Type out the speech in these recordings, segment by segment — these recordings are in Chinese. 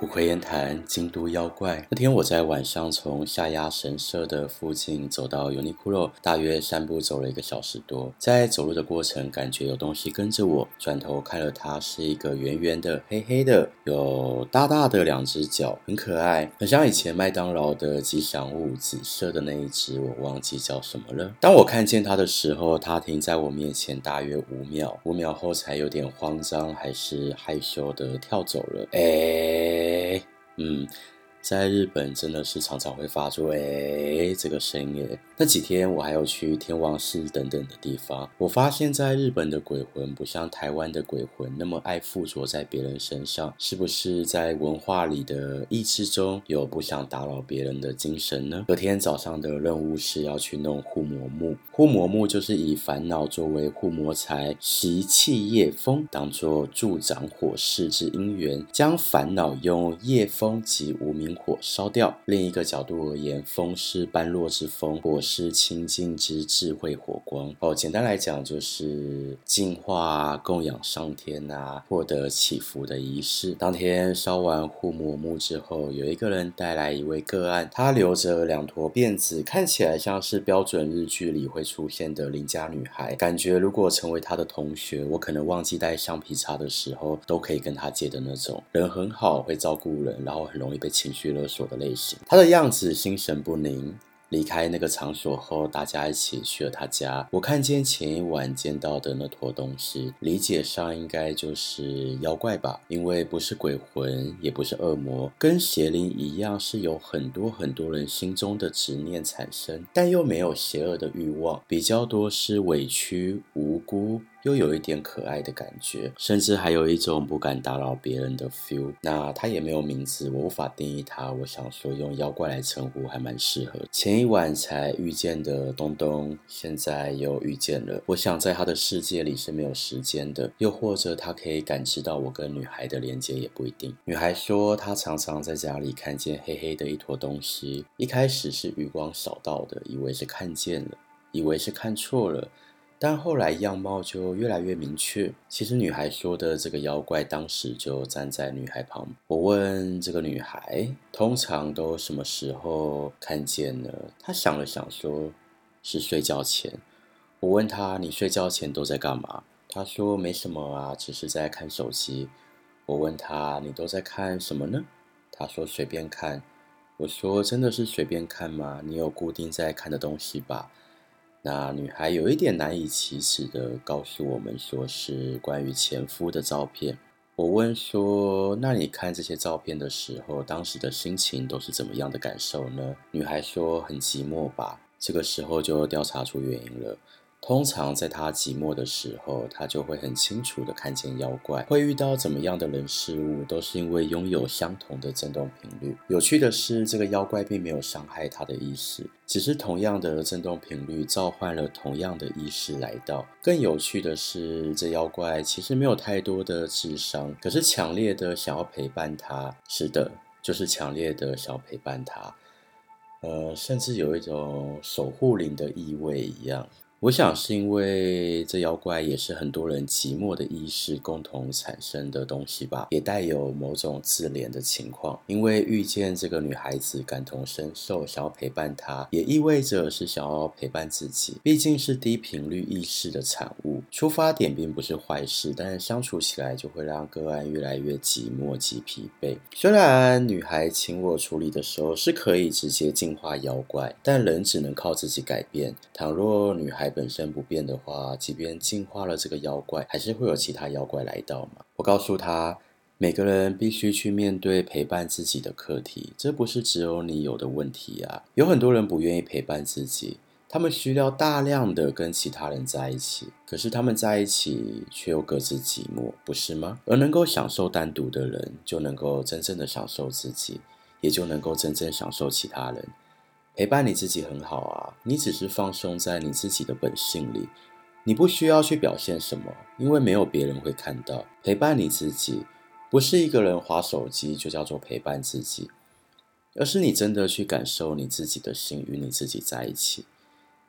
不窥言谈京都妖怪。那天我在晚上从下鸭神社的附近走到 Uniqlo，大约散步走了一个小时多。在走路的过程，感觉有东西跟着我。转头看了它，是一个圆圆的、黑黑的，有大大的两只脚，很可爱，很像以前麦当劳的吉祥物，紫色的那一只，我忘记叫什么了。当我看见它的时候，它停在我面前大约五秒，五秒后才有点慌张，还是害羞的跳走了。哎。哎，嗯。在日本真的是常常会发出“哎”这个声音。那几天我还有去天王寺等等的地方，我发现在日本的鬼魂不像台湾的鬼魂那么爱附着在别人身上，是不是在文化里的意志中有不想打扰别人的精神呢？隔天早上的任务是要去弄护魔木，护魔木就是以烦恼作为护魔材，习气业风当作助长火势之因缘，将烦恼用业风及无名。火烧掉。另一个角度而言，风是般若之风，火是清净之智慧火光。哦，简单来讲就是净化、供养上天啊，获得祈福的仪式。当天烧完护魔木之后，有一个人带来一位个案，他留着两坨辫子，看起来像是标准日剧里会出现的邻家女孩。感觉如果成为他的同学，我可能忘记带橡皮擦的时候，都可以跟他借的那种。人很好，会照顾人，然后很容易被情绪勒索的类型，他的样子心神不宁。离开那个场所后，大家一起去了他家。我看见前一晚见到的那坨东西，理解上应该就是妖怪吧，因为不是鬼魂，也不是恶魔，跟邪灵一样，是有很多很多人心中的执念产生，但又没有邪恶的欲望，比较多是委屈、无辜。又有一点可爱的感觉，甚至还有一种不敢打扰别人的 feel。那他也没有名字，我无法定义他。我想说用妖怪来称呼还蛮适合。前一晚才遇见的东东，现在又遇见了。我想在他的世界里是没有时间的，又或者他可以感知到我跟女孩的连接，也不一定。女孩说她常常在家里看见黑黑的一坨东西，一开始是余光扫到的，以为是看见了，以为是看错了。但后来样貌就越来越明确。其实女孩说的这个妖怪当时就站在女孩旁。我问这个女孩，通常都什么时候看见呢？她想了想说，是睡觉前。我问她，你睡觉前都在干嘛？她说没什么啊，只是在看手机。我问她，你都在看什么呢？她说随便看。我说真的是随便看吗？你有固定在看的东西吧？那女孩有一点难以启齿的告诉我们，说是关于前夫的照片。我问说：“那你看这些照片的时候，当时的心情都是怎么样的感受呢？”女孩说：“很寂寞吧。”这个时候就调查出原因了。通常在他寂寞的时候，他就会很清楚地看见妖怪。会遇到怎么样的人事物，都是因为拥有相同的振动频率。有趣的是，这个妖怪并没有伤害他的意思，只是同样的振动频率召唤了同样的意识来到。更有趣的是，这妖怪其实没有太多的智商，可是强烈的想要陪伴他。是的，就是强烈的想要陪伴他。呃，甚至有一种守护灵的意味一样。我想是因为这妖怪也是很多人寂寞的意识共同产生的东西吧，也带有某种自怜的情况。因为遇见这个女孩子感同身受，想要陪伴她，也意味着是想要陪伴自己。毕竟是低频率意识的产物，出发点并不是坏事，但是相处起来就会让个案越来越寂寞及疲惫。虽然女孩请我处理的时候是可以直接净化妖怪，但人只能靠自己改变。倘若女孩本身不变的话，即便净化了这个妖怪，还是会有其他妖怪来到嘛。我告诉他，每个人必须去面对陪伴自己的课题，这不是只有你有的问题啊。有很多人不愿意陪伴自己，他们需要大量的跟其他人在一起，可是他们在一起却又各自寂寞，不是吗？而能够享受单独的人，就能够真正的享受自己，也就能够真正享受其他人。陪伴你自己很好啊，你只是放松在你自己的本性里，你不需要去表现什么，因为没有别人会看到。陪伴你自己，不是一个人滑手机就叫做陪伴自己，而是你真的去感受你自己的心，与你自己在一起。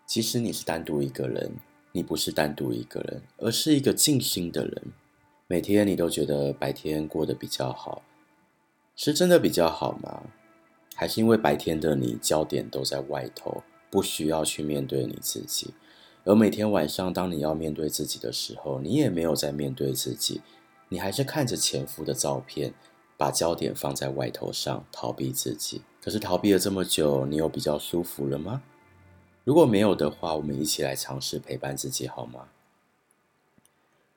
即使你是单独一个人，你不是单独一个人，而是一个静心的人。每天你都觉得白天过得比较好。是真的比较好吗？还是因为白天的你焦点都在外头，不需要去面对你自己？而每天晚上，当你要面对自己的时候，你也没有在面对自己，你还是看着前夫的照片，把焦点放在外头上，逃避自己。可是逃避了这么久，你有比较舒服了吗？如果没有的话，我们一起来尝试陪伴自己好吗？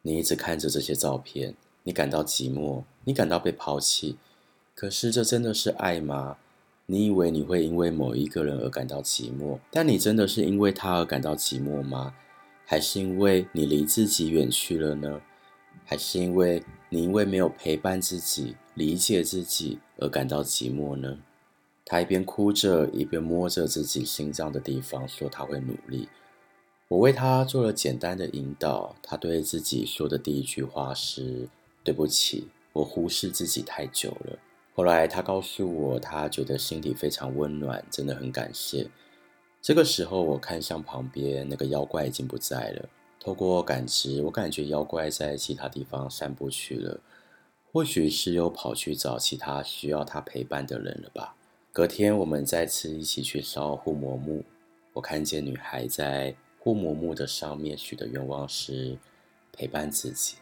你一直看着这些照片，你感到寂寞，你感到被抛弃。可是这真的是爱吗？你以为你会因为某一个人而感到寂寞，但你真的是因为他而感到寂寞吗？还是因为你离自己远去了呢？还是因为你因为没有陪伴自己、理解自己而感到寂寞呢？他一边哭着，一边摸着自己心脏的地方，说他会努力。我为他做了简单的引导，他对自己说的第一句话是：“对不起，我忽视自己太久了。”后来他告诉我，他觉得心里非常温暖，真的很感谢。这个时候，我看向旁边，那个妖怪已经不在了。透过感知，我感觉妖怪在其他地方散步去了，或许是又跑去找其他需要他陪伴的人了吧。隔天，我们再次一起去烧护摩木，我看见女孩在。护摩木的上面许的愿望是陪伴自己。